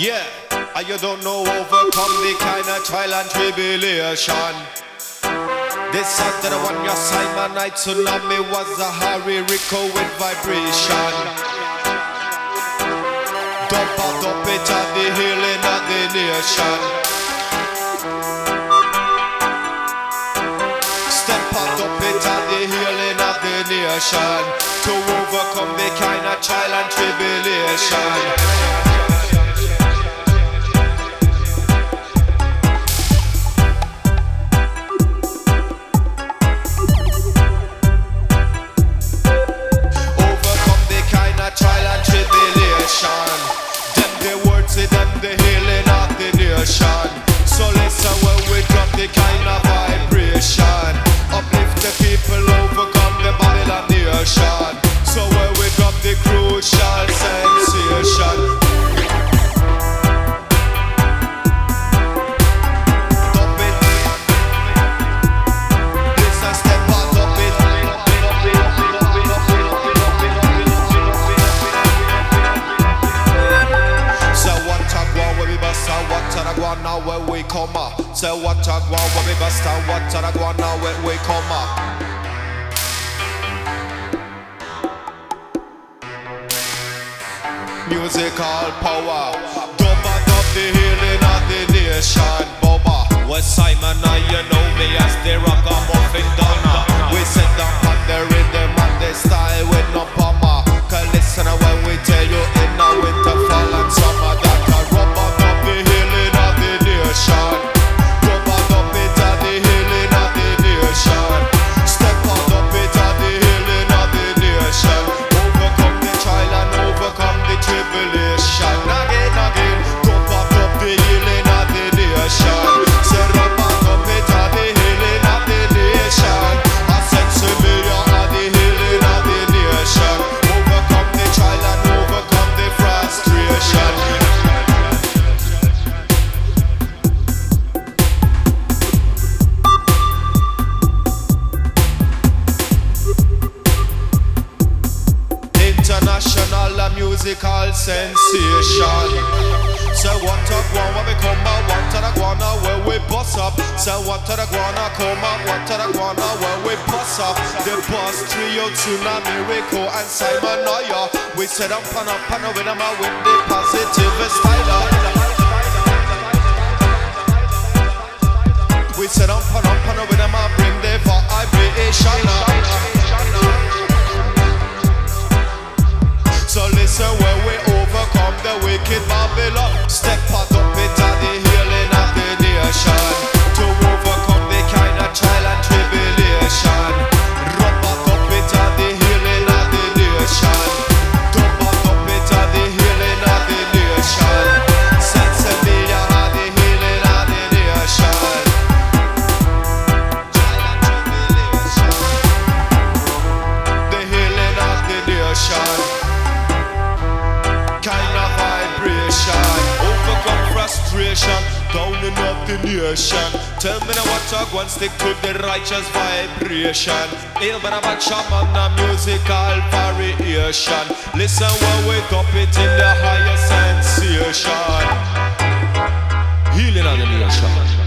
Yeah, and you don't know overcome the kind of trial and tribulation. This Saturday one your Simon Night Tsunami Wazahari Rico with vibration. Dump it, dump it at the healing of the nation. Step up, dump it at the healing of the nation. To overcome the kind of trial and tribulation. Come up. Say what a go when we bust and what a go now when we come up. Musical power, dub and dub the healing of the nation. Boba, West Simon, now you know me as the rock a musical sensation. Say what a guan when we come out, what a guana where we bust up. Say what a guana come out, what a guana where we bust up. The boss trio, Tsunami, Rico and Simon Noya. We set up and up and with them with the positive style. We set up and up and with them bring the vibration. So when we overcome the wicked Babylon. Step out downing up the nation. Tell me now what I want, stick to the righteous vibration. By the back shaman, a musical variation. Listen when we drop it in the higher sensation. Healing of the nation.